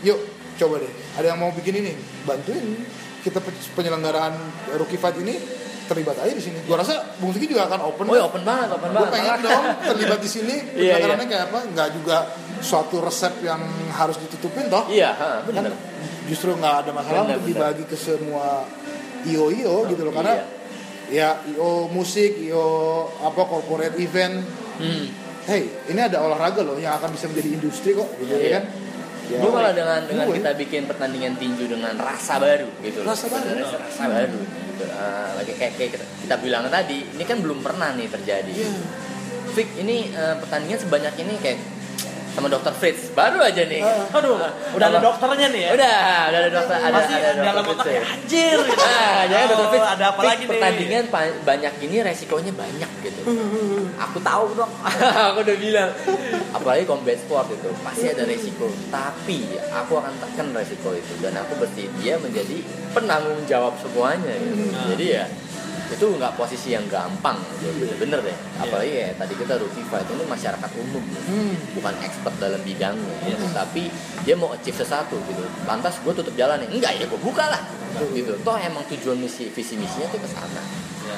yuk coba deh. Ada yang mau bikin ini? Bantuin. Kita pe- penyelenggaraan rookie fight ini terlibat aja di sini gua rasa Bung Vicky juga akan open
Oh, ya, open banget, open banget.
pengen
Malah- [LAUGHS]
dong terlibat di sini
Iya,
penyelenggarannya kayak apa nggak juga suatu resep yang harus ditutupin toh
Iya,
kan
benar.
justru nggak ada masalah
Benar,
untuk dibagi ke semua io io gitu loh karena
Iya.
ya io musik io apa corporate event
Hmm.
hey ini ada olahraga loh yang akan bisa menjadi industri kok gitu ya
Iya.
kan Ya,
gue malah dengan dengan
gue.
kita bikin pertandingan tinju dengan rasa baru gitu loh.
Rasa baru.
Sih rasa baru gitu. Ah, lagi kayak, kayak kita, kita bilang tadi ini kan belum pernah nih terjadi
Iya.
Fik ini eh, pertandingan sebanyak ini kayak sama dokter Fritz baru aja nih
Ah.
aduh, udah ada dokternya nih ya.
udah udah ada dokter ada
Pasti
ada
dalam
dokter
otaknya
Fritz.
anjir. gitu.
Ah, jangan dokter
Oh,
Fritz.
ada apa lagi nih?
pertandingan banyak ini resikonya banyak gitu. aku tahu dong. [LAUGHS] aku udah bilang. Apalagi combat sport itu pasti ada resiko. Tapi aku akan tekan resiko itu dan aku bersedia menjadi penanggung jawab semuanya. Gitu.
Hmm.
Jadi ya itu nggak posisi yang gampang bener-bener deh. Apalagi ya tadi kita fight ini masyarakat umum
Hmm.
bukan expert dalam bidangnya tapi dia mau achieve sesuatu gitu. Lantas gue tutup jalan nih. Enggak ya gue buka lah gitu. Toh emang tujuan misi visi misinya tuh ke sana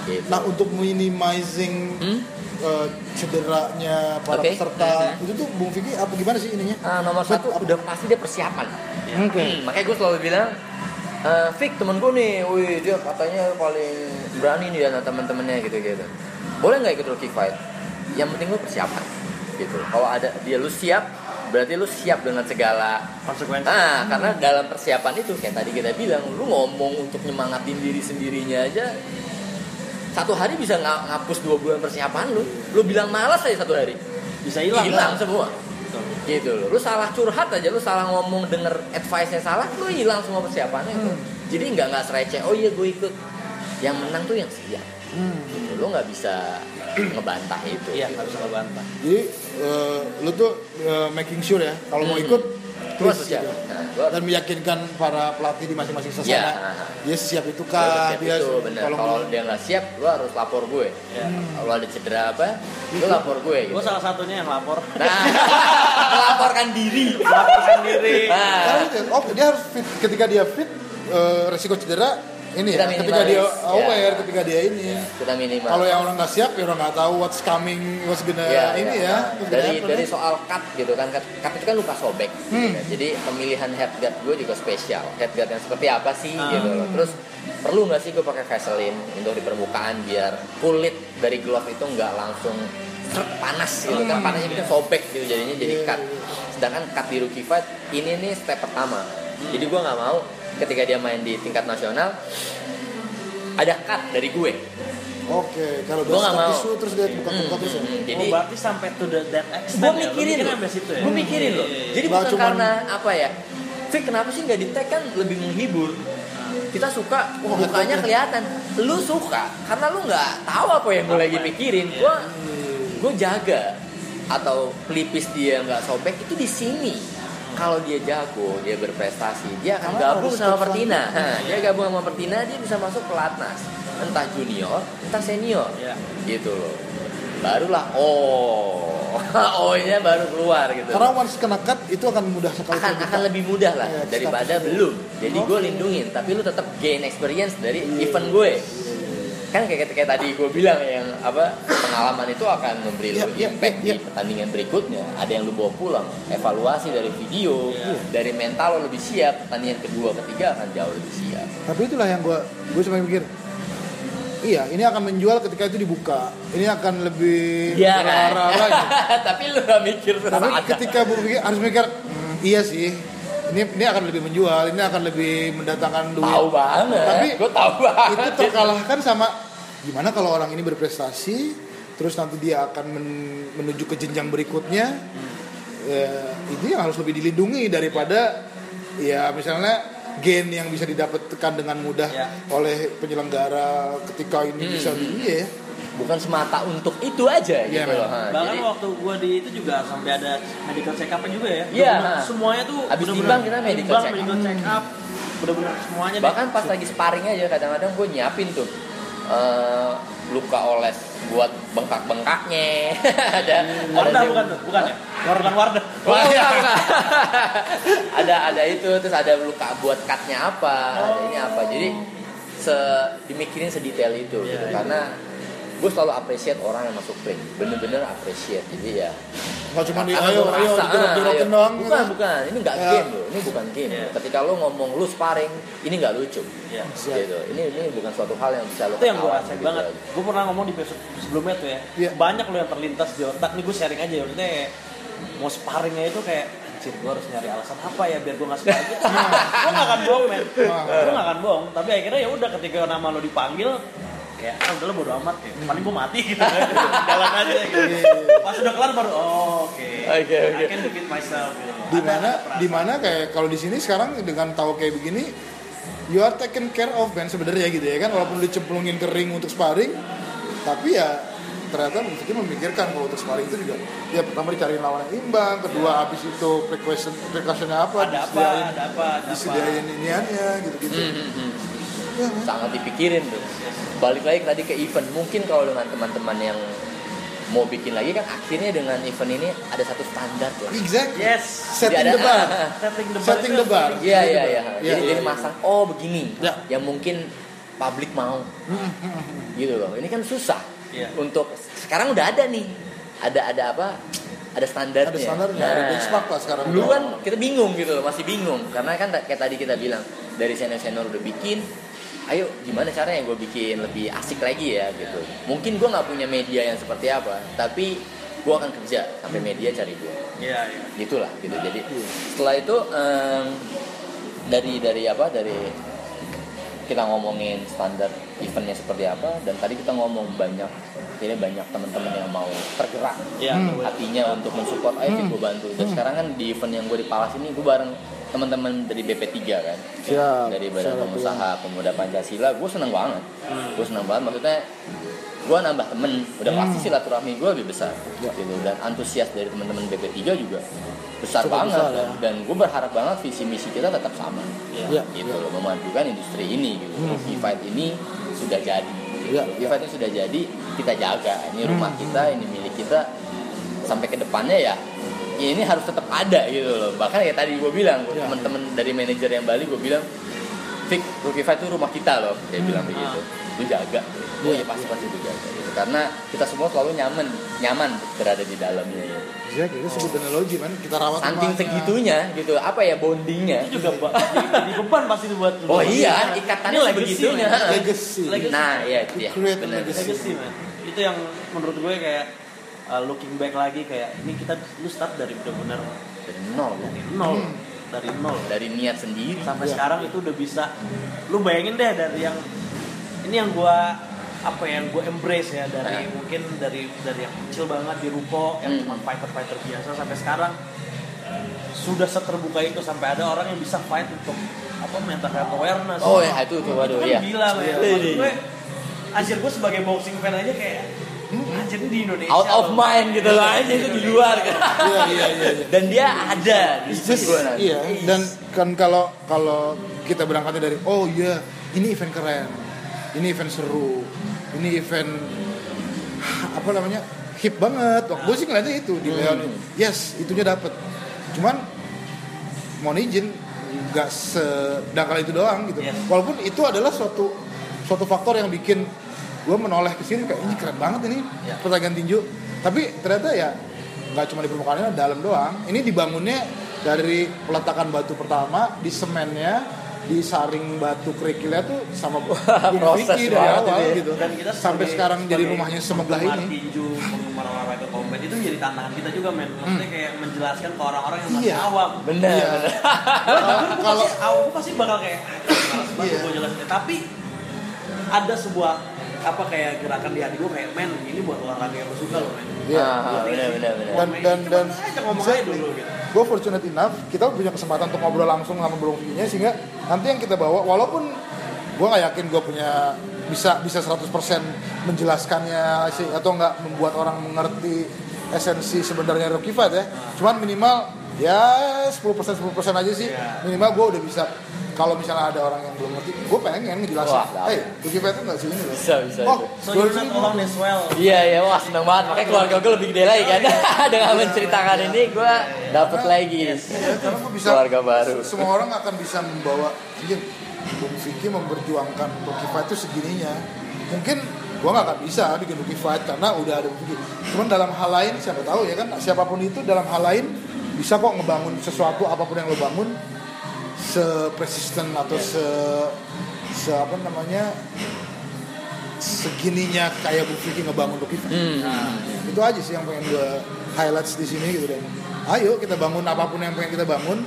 gitu.
Nah untuk minimizing
Hmm?
eh, cederanya para
Oke.
peserta
Mhm.
itu tuh Bung Vicky apa gimana sih ininya?
Ah, nomor satu udah pasti dia persiapan.
Oke.
Hmm, makanya gue selalu bilang eh Fik temen gue nih, wih dia katanya paling berani nih dan teman-temannya gitu-gitu. Boleh nggak ikut rookie fight? Yang penting lu persiapan, gitu. Kalau ada dia lu siap, berarti lu siap dengan segala
Konsekuensi.
Nah, karena dalam persiapan itu kayak tadi kita bilang, lu ngomong untuk nyemangatin diri sendirinya aja satu hari bisa nga- ngapus dua bulan persiapan lu. Lu bilang malas aja satu hari,
Bisa hilang.
hilang semua. Gitu loh. Lu salah curhat aja, lu salah ngomong denger advice-nya salah, lu hilang semua persiapannya itu. Jadi nggak nggak sereceh, oh iya gue ikut. Yang menang tuh yang siap.
Hmm.
Gitu. Lu nggak bisa ngebantah itu.
Iya,
gitu.
nggak bisa ngebantah.
jadi eh, lu tuh eh, making sure ya kalau mau
Hmm.
ikut
Lu harus
please
siap.
gitu.
Nah,
dan meyakinkan para pelatih di masing-masing sasana
Iya.
dia siap itu kah
siap
dia
itu bener.
kalau
Kalau dia nggak siap, lu harus lapor gue.
Ya.
Kalau ada cedera apa, lu lapor gue. Gitu.
Gue salah satunya yang lapor.
Nah, [LAUGHS] melaporkan diri.
Laporkan diri.
Nah,
Karena oh dia harus fit ketika dia fit eh, resiko cedera ini
Kita
ya ketika dia
minimalis,
aware
ya.
ketika dia ini
kita minimal.
kalau yang orang nggak siap ya orang nggak tahu what's coming what's gonna
Ya,
ini
ya.
ya
Nah, dari dari
ya.
soal cut gitu kan cut, cut itu kan luka sobek gitu
Hmm.
kan. jadi pemilihan headguard gue juga spesial headguard yang seperti apa sih
Ah.
gitu loh terus perlu nggak sih gue pakai Vaseline untuk di permukaan biar kulit dari glove itu nggak langsung panas gitu kan panasnya bisa sobek gitu jadinya jadi
Hmm. Iya,
cut
iya.
sedangkan cut di rookie fight ini nih step pertama jadi gue nggak mau ketika dia main di tingkat nasional ada cut dari gue.
Oke kalau udah
nggak mau.
isu terus dia buka buka
Hmm,
terus ya?
Hmm,
Jadi, oh, berarti sampai to the that extent
gue
ya?
Mikirin
mikirnya
loh.
ya?
gue mikirin loh.
Iya, iya, iya.
jadi
Nggak
bukan
cuman-
karena apa ya? Fik kenapa sih nggak di tag kan lebih menghibur? Kita suka wah mukanya kelihatan. Lu suka karena lu nggak tahu apa yang gue lagi pikirin. Gue gue jaga atau pelipis dia nggak sobek itu di sini kalau dia jago dia berprestasi dia akan gabung sama Pertina. Hah, dia gabung sama Pertina dia bisa masuk pelatnas. Entah junior entah senior.
Iya.
gitu loh. Barulah oh. [LAUGHS] Oh nya baru keluar gitu.
Karena once kena cut itu akan mudah sekali
akan akan lebih mudah lah
Iya,
daripada belum. Jadi gue
Oke.
lindungin tapi lu tetap gain experience dari event gue kan kayak kayak tadi gue bilang yang apa pengalaman itu akan memberi lu
Iya, iya,
impact
iya,
di pertandingan berikutnya ada yang lu bawa pulang evaluasi dari video dari mental lo lebih siap pertandingan kedua ketiga akan jauh lebih siap
Tapi itulah yang gue gue cuma mikir. Iya, ini akan menjual ketika itu dibuka. Ini akan lebih
Iya kan
lagi. [LAUGHS]
tapi lu gak mikir
Tapi ketika gue harus mikir, "Hmm, iya sih. Ini ini akan lebih menjual, ini akan lebih mendatangkan duit.
tahu banget
Tapi
gue tahu banget
itu terkalahkan sama gimana kalau orang ini berprestasi terus nanti dia akan men- menuju ke jenjang berikutnya ya, itu yang harus lebih dilindungi daripada ya misalnya gain yang bisa didapatkan dengan mudah
Ya.
oleh penyelenggara ketika ini
Hmm.
bisa di ya
bukan semata untuk itu aja
Iya,
gitu loh.
Bahkan
Jadi-
waktu gua di itu juga sampai ada medical check up juga ya.
Iya.
Bener-bener Semuanya tuh
Habis
bener-bener
timbang kita medical
timbang,
check up.
medical check up. Bener-bener semuanya deh.
bahkan pas lagi sparring aja kadang-kadang gue nyiapin tuh eh, luka oles buat bengkak-bengkaknya [LAUGHS] ada
Wardah
ada
bukan tuh, bukan ya? Wardah.
Wah, bukan, bukan. [LAUGHS] ada ada itu terus ada luka buat cutnya apa ada ini apa jadi se dimikirin sedetail itu
Iya,
gitu
iya.
karena gue selalu appreciate orang yang masuk ring. Bener-bener appreciate. Jadi ya
nggak cuma di ayo ayo
ngerasa,
dijorok jorokin
ayo.
doang.
Bukan bukan. Ini nggak
Ya.
game loh ini bukan game.
Iya.
ketika lo ngomong lu sparring ini nggak lucu.
Iya.
gitu. Ini ini bukan suatu hal yang bisa lo
itu yang gue rasain
gitu
banget. gue pernah ngomong di episode sebelumnya tuh ya.
Iya.
banyak lo yang terlintas di otak. Nih gue sharing aja maksudnya kayak mau sparringnya itu kayak anjir gue harus nyari alasan apa ya biar gue nggak sparring? Gitu. [LAUGHS] Gue nggak akan bohong men. Gue nggak akan bohong. Tapi akhirnya ya udah ketika nama lo dipanggil kayak ah udah lo bodo amat ya. Paling gue mati gitu. [LAUGHS] Jalan aja gitu. Pas udah kelar baru oh oke.
Oke, oke.
I can defeat myself gitu.
di mana di mana kayak kalau di sini sekarang dengan tahu kayak begini you are taken care of man sebenarnya gitu ya kan? Walaupun dicemplungin ke ring untuk sparring tapi ya ternyata mungkin memikirkan kalau untuk sparring itu juga ya pertama dicariin lawan yang imbang kedua habis itu precaution precautionnya apa
ada apa ada apa ada apa.
disediain iniannya gitu-gitu.
Hmm, hmm, hmm.
Ya,
sangat dipikirin tuh balik lagi tadi ke event mungkin kalau dengan teman-teman yang mau bikin lagi kan akhirnya dengan event ini ada satu standar ya
exactly
yes
setting
Jadi
the bar [LAUGHS]
setting the bar
setting the bar
Iya iya iya.
Iya,
Jadi
iya,
jadi
iya.
masang oh begini
Ya.
yang mungkin publik mau. [LAUGHS] gitu loh. Ini kan susah.
Iya.
Untuk sekarang udah ada nih. Ada ada apa? Ada standarnya.
ada standarnya ada benchmark lah sekarang
Dulu kan kita bingung gitu loh, masih bingung karena kan kayak tadi kita bilang dari senior-senior udah bikin ayo gimana caranya gue bikin lebih asik lagi ya gitu. Mungkin gue nggak punya media yang seperti apa tapi gue akan kerja sampai media cari gue
iya iya.
Gitulah gitu. Jadi setelah itu em, dari dari apa dari kita ngomongin standar eventnya seperti apa dan tadi kita ngomong banyak akhirnya banyak teman-teman yang mau tergerak
iya
Hmm.
hatinya untuk mensupport. Ayo gue bantu. Dan sekarang kan di event yang gue di Palas ini gue bareng teman-teman dari BP3 kan
Siap,
dari Badan
siap,
Pengusaha Pemuda Pancasila gue seneng banget gue seneng banget maksudnya gue nambah temen udah pasti silaturahmi gue lebih besar
Ya.
gitu dan antusias dari teman-teman BP3 juga besar
Cukup
banget
besar,
dan,
ya.
dan gue berharap banget visi misi kita tetap sama
Iya,
gitu loh memajukan industri ini gitu
Hmm.
Fight ini sudah jadi gitu.
Iya.
Fight ini sudah jadi kita jaga ini rumah
Hmm.
kita ini milik kita sampai ke depannya ya ya ini harus tetap ada gitu loh. Bahkan ya tadi gue bilang
Iya.
teman-teman dari manajer yang Bali gue bilang Fik, Fight itu rumah kita loh dia bilang begitu. Lu jaga. Oh
Iya,
ya pasti pasti lu jaga gitu. Karena kita semua selalu nyaman nyaman berada di dalamnya. Ya.
exactly itu sebut analogi man. Kita rawat
saking segitunya gitu. Apa ya bondingnya?
Itu juga jadi, jadi beban pasti buat
oh iya ikatannya sebegitunya.
man.
legacy.
Legacy.
nah iya itu ya
create
benar
legacy.
legacy man. Itu yang menurut gue kayak uh, looking back lagi kayak ini kita lu start dari benar-benar
dari nol
dari nol
Hmm.
dari nol
dari niat sendiri
sampai
Iya.
sekarang itu udah bisa lu bayangin deh dari yang ini yang gua apa ya, yang gue embrace ya dari
Nah.
mungkin dari dari yang kecil banget di ruko yang
Hmm.
cuma fighter fighter biasa sampai sekarang sudah seterbuka itu sampai ada orang yang bisa fight untuk apa mental health awareness.
Oh ya itu tuh waduh
itu kan
ya.
gila men. Maksud gue, anjir gue sebagai boxing fan aja kayak ini di Indonesia.
Out of
loh.
mind gitu loh aja itu di luar kan.
Iya iya iya. iya.
Dan dia ada di nanti.
iya dan kan kalau kalau kita berangkatnya dari oh iya ini event keren ini event seru ini event [SIGHS] apa namanya hip banget waktu gue sih ngeliatnya itu di Leon yes itunya dapet cuman mohon izin nggak sedangkal itu doang gitu
Yes.
walaupun itu adalah suatu suatu faktor yang bikin gue menoleh ke sini kayak ini keren banget ini
Ya.
pertandingan tinju. Tapi ternyata ya nggak cuma di permukaannya dalam doang. Ini dibangunnya dari peletakan batu pertama di semennya di saring batu kerikilnya tuh sama Bung [LAUGHS]
proses
Vicky dari awal
itu
gitu.
Dan kita
sampai sekarang jadi rumahnya semegah ini.
tinju penggemar olahraga combat itu menjadi tantangan kita juga men. Maksudnya kayak menjelaskan ke orang-orang yang masih
Iya.
awam.
Bener.
Iya. [LAUGHS]
kalau awam pasti bakal kayak "Ah,
Iya.
gue jelasin. Tapi ada sebuah apa kayak gerakan di hati gue kayak men ini buat olahraga yang gue suka loh men
Iya.
Ah, bener bener bener.
Dan- dan- dan-
aja ngomong
bisa-
aja dulu gitu
gue fortunate enough kita punya kesempatan untuk ngobrol langsung sama Bro Vicky-nya sehingga nanti yang kita bawa walaupun gue nggak yakin gue punya bisa bisa 100% menjelaskannya sih atau nggak membuat orang mengerti esensi sebenarnya Rocky Fight ya cuman minimal ya 10% 10% aja sih.
Iya.
minimal gue udah bisa kalau misalnya ada orang yang belum ngerti gue pengen ngejelasin.
Wah,
hey Fight itu nggak sih ini loh?
Bisa bisa.
oh
so you're not alone as well.
Iya iya wah seneng banget. Makanya keluarga gue lebih gede lagi kan? [LAUGHS] Dengan menceritakan ini gue dapet lagi.
Ya, karena gue bisa [LAUGHS]
keluarga baru.
semua orang akan bisa membawa anjing Bung Vicky memperjuangkan Fight itu segininya. Mungkin gue nggak akan bisa bikin Fight karena udah ada Vicky cuman dalam hal lain siapa tahu ya kan siapa pun itu dalam hal lain bisa kok ngebangun sesuatu apa pun yang lo bangun sepresisten atau se se apa namanya segininya kayak Bung Vicky ngebangun Fight
Hmm.
itu aja sih yang pengen gue highlights di sini gitu dan ayo kita bangun apa pun yang pengen kita bangun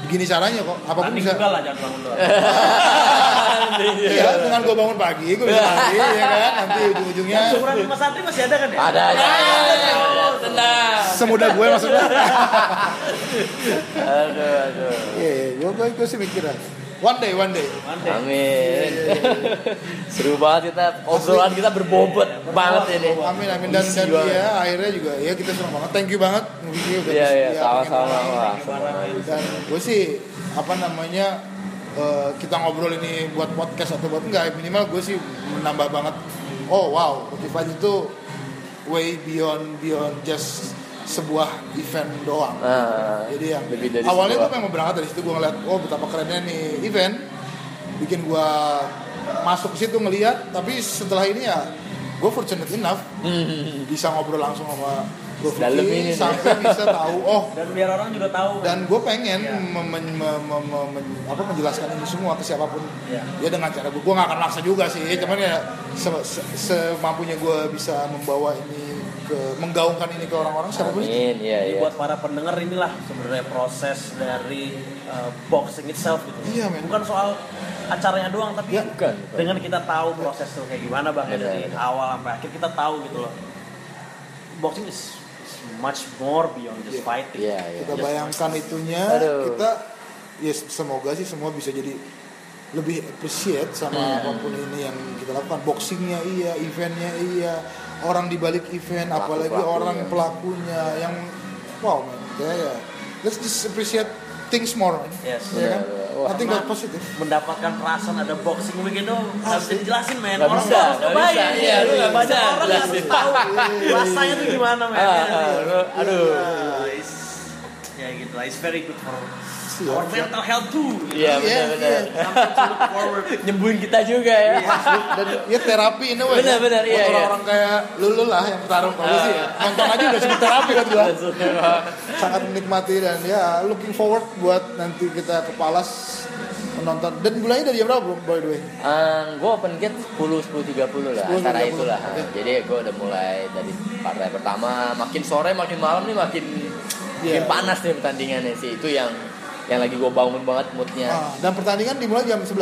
begini caranya kok. Apa pun
Tanding
bisa
juga lah jangan bangun doang. [LAUGHS]
Iya dengan gue bangun pagi gue bisa lari ya kan? Nanti ujung-ujungnya
Syukuran Mas Satri masih ada kan ya?
Ada ada. Tenang.
semudah gue maksudnya [LAUGHS]
Aduh aduh.
iya gue gue gue sih mikir aja. one day one day
Mantap.
Amin. [LAUGHS] Seru banget kita obrolan kita berbobot banget ini.
amin amin dan
Isi
dan
banget.
ya akhirnya juga ya kita senang banget thank you banget
Iya iya
ya,
sama-sama
dan gue sih apa namanya eh, kita ngobrol ini buat podcast atau buat enggak minimal gue sih menambah banget oh wow Spotify itu way beyond beyond just sebuah event doang.
Nah,
jadi yang
lebih dari
awalnya
sebuah-
gue memang berangkat dari situ gue ngeliat oh betapa kerennya nih event. Bikin gue masuk ke situ ngeliat. Tapi setelah ini ya gue fortunate enough bisa ngobrol langsung sama Bro Vicky sampai bisa tahu oh.
Dan biar orang juga tahu.
dan gue pengen
Iya.
mem- mem- mem- mem- mem- apa menjelaskan ini semua ke siapa pun.
Iya.
ya dengan cara gue gue gak akan maksa juga sih. Cuman ya se- se- semampunya gue bisa membawa ini ke menggaungkan ini ke orang-orang siapa pun itu
Amin iya
Jadi
iya.
buat para pendengar inilah sebenarnya proses dari uh, boxing itself gitu.
Iya, men.
Bukan soal acaranya doang tapi
Ya,
bukan, bukan.
dengan kita tahu proses tuh kayak gimana bang ya, dari
benar.
awal sampai akhir kita tahu gitu loh. Boxing is, is much more beyond just
Iya.
fighting.
Iya iya.
kita bayangkan itunya
Aduh.
kita ya semoga sih semua bisa jadi lebih appreciate sama
Hmm.
apa pun ini yang kita lakukan boxingnya iya eventnya iya orang di balik event apalagi
Pelaku-pelakunya.
orang pelakunya yang wow man ya ya let's just appreciate things more man.
Yes.
ya kan.
Wah.
nothing but positive
mendapatkan perasaan ada boxing week itu bisa dijelasin men orang
bisa,
harus
nggak
nyobain
bisa. Iya, lu nggak
banyak orang harus
jelasin.
tahu rasanya tuh gimana men
Ah, ah, aduh.
It's- ya gitu lah it's very good for
Siap,
our
siap.
mental health too
Iya
Iya,
benar-benar.
look forward
Nyembuhin kita juga ya.
dan ya terapi ini weh
Benar, benar, iya, iya.
orang-orang kayak lu lu lah yang bertarung kalau sih ya nonton aja udah cukup terapi buat gua sangat menikmati dan ya looking forward buat nanti kita ke Palas menonton dan mulainya dari jam berapa bro by the way
gue open gate 10 10 30 lah
10,
antara
30.
itulah.
Oke.
Jadi gue udah mulai dari partai pertama makin sore makin malam nih makin makin
Iya.
panas nih pertandingannya sih. Itu yang yang lagi gue bangun banget moodnya.
Ah, dan pertandingan dimulai jam 11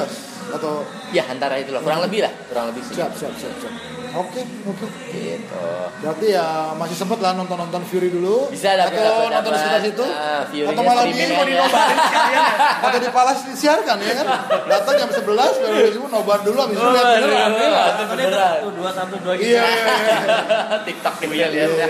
atau
Ya antara itulah kurang lebih lah kurang lebih sih.
siap siap siap siap Oke, oke.
gitu
Berarti ya masih sempet lah nonton-nonton Fury dulu.
Bisa, tapi
atau
dapat-
nonton di sekitar situ.
ah, Fury-nya
atau malam ini mau dinobarin sekalian ya. [LAUGHS] Atau di Palas disiarkan ya kan. Datang jam 11 baru dari situ nobar dulu habis itu lihat beneran.
Iya, itu
Kan itu
beneran.
tuh dua satu dua gitu.
Iya, iya, iya. [LAUGHS]
TikTok gitu ya lihat ya.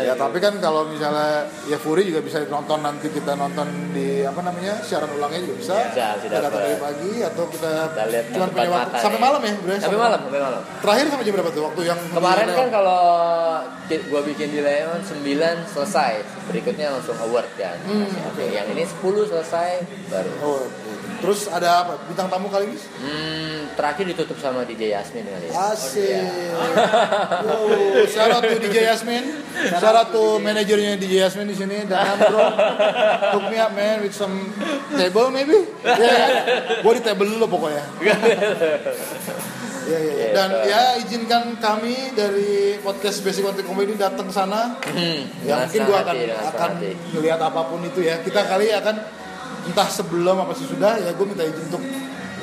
Ya tapi kan kalau misalnya ya Fury juga bisa nonton nanti kita nonton di apa namanya siaran ulangnya juga bisa.
Bisa, bisa
kita datang dari pagi atau kita,
Kita lihat
cuma punya waktu
mata
sampai
ya.
malam ya, bro.
Sampai malam, sampai malam.
Terakhir sampai jam berapa tuh waktu yang
Kemarin kan kalau gua bikin di Leon 9 selesai, berikutnya langsung award kan. Oke, yang ini 10 selesai baru.
Oh, terus ada apa? Bintang tamu kali ini?
Hmm, terakhir ditutup sama DJ Yasmin kali ya.
Asik. Yo, shout out to DJ Yasmin. Out to manajernya DJ Yasmin di sini dan bro. Hook me up man with some table maybe. Ya, yeah, gue di table dulu pokoknya. [LAUGHS] Ya, ya, ya. Dan ya izinkan kami dari podcast Basic Content Comedy datang sana.
Hmm,
Ya mungkin
senang
gue
hati,
akan akan
hati.
melihat apa pun itu ya. Kita kali akan entah sebelum apa sesudah ya gue minta izin untuk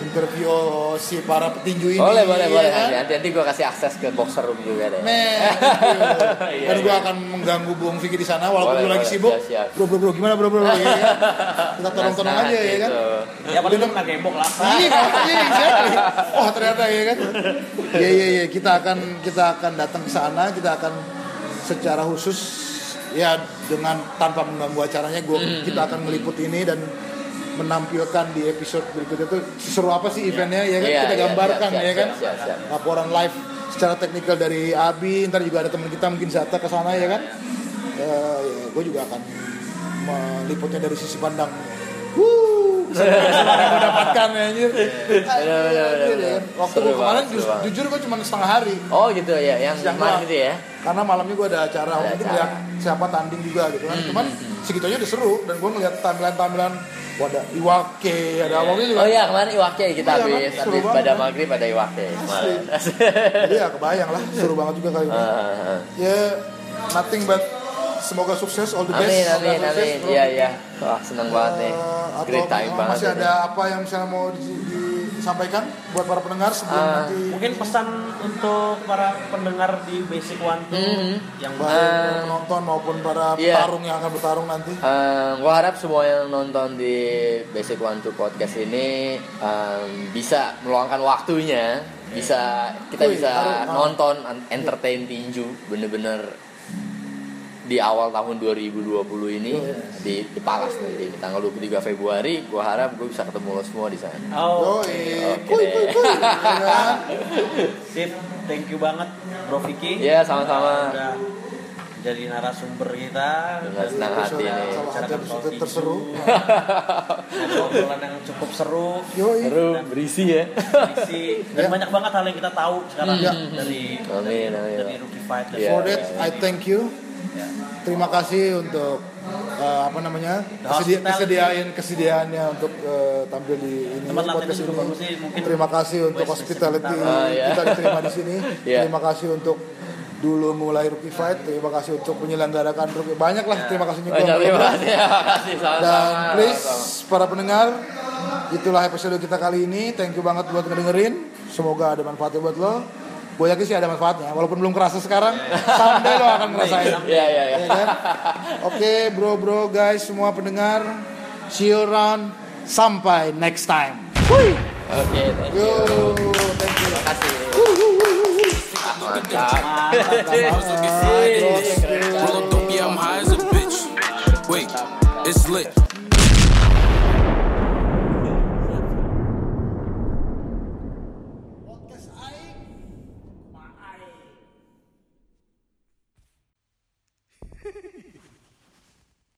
interview si para petinju ini.
Boleh, boleh,
ya
boleh.
kan?
Nanti, nanti gua kasih akses ke boxer room juga deh.
Men, [LAUGHS]
Iya,
dan gue
iya.
akan mengganggu Bung Vicky di sana walaupun
Boleh,
gue lagi sibuk.
Siap, siap.
Bro, bro, bro, gimana bro, bro, [LAUGHS] bro, ya kan? Kita tolong-tolong aja ya kan?
itu.
Ya paling lu pernah gembok lah.
Iya, iya, exactly. Oh ternyata ya kan? Iya, iya, iya. Kita akan kita akan datang ke sana. Kita akan secara khusus ya dengan tanpa mengganggu acaranya, gua
Hmm,
kita akan meliput ini dan menampilkan di episode berikutnya tuh seru apa sih eventnya ya kan
Iya,
kita
iya,
gambarkan
siap,
ya kan
siap, siap, siap.
laporan live secara teknikal dari Abi ntar juga ada teman kita mungkin Zata ke sana ya kan ya, ya gue juga akan meliputnya dari sisi pandang Wuh, yang gue dapatkan ya anjir. ya kan. Waktu gue kemarin ju- jujur gue cuma setengah hari
Oh gitu ya, yang
Siang
kemarin
doang.
gitu ya.
karena malamnya gue ada acara
Ada
itu
acara.
ngeliat siapa tanding juga gitu kan cuman segitu aja udah seru dan gue ngeliat tampilan-tampilan ada Iwake ada awalnya juga
Oh iya kemarin Iwake kita
Iya, kan?
habis
Seru
habis
banget,
pada
kan?
maghrib pada Iwake kemarin.
jadi [LAUGHS] ya kebayang lah seru banget juga kali ini
Ah,
ya nothing but semoga sukses all the best
Amin
Semoga
amin amin.
bro.
Iya iya. Wah seneng banget nih.
Eh,
Great time banget.
masih
ini.
ada apa yang misalnya mau di- disampaikan buat para pendengar sebelum
Ah,
nanti
Mungkin pesan untuk para pendengar di Basic One tuh
Hmm.
yang
baik para penonton maupun para
Iya.
petarung yang akan bertarung nanti
Eh, gua harap semua yang nonton di Basic One Two Podcast ini em, bisa meluangkan waktunya, bisa kita
Wih,
bisa
harus,
nonton entertain tinju bener-bener di awal tahun 2020 ini di, di Palas nanti di tanggal 23 Februari gua harap gue bisa ketemu lo semua di sana.
Oh,
Yoi,
Oke
ya kan?
sip. Thank you banget Bro Vicky.
Iya sama-sama.
Udah jadi narasumber kita.
Dengan senang hati
soal
terseru
Ada obrolan yang cukup seru.
Yoi.
Seru berisi ya.
Isi dan
Ya.
banyak banget hal yang kita tahu sekarang
Ya.
dari
Amin amin.
dari rookie fight dan
Iya.
For that I thank you.
Ya.
Terima kasih untuk eh, apa namanya kesedia- kesediaan kesediaannya untuk eh, tampil di ini
Tempat
podcast ini.
sih, mungkin
Terima kasih untuk hospitality
sebentar.
Ah, iya.
kita diterima di sini. [LAUGHS]
Iya.
Terima kasih untuk dulu mulai rookie fight. Terima kasih untuk menyelenggarakan rookie banyak lah. Terima kasih juga.
Banyak terima kasih. [LAUGHS] Terima kasih sama-sama.
Dan please para pendengar, itulah episode kita kali ini. Thank you banget buat ngedengerin. Semoga ada manfaatnya buat lo. Gue yakin sih ada manfaatnya, walaupun belum kerasa sekarang. Someday lo akan ngerasain.
Iya iya iya.
Ya kan? Oke, bro, bro, guys, semua pendengar, see you around. Sampai next time.
Oke, thank you.
Yo, thank you.
Terima kasih. Mantap.
a bitch. Wait, it's lit.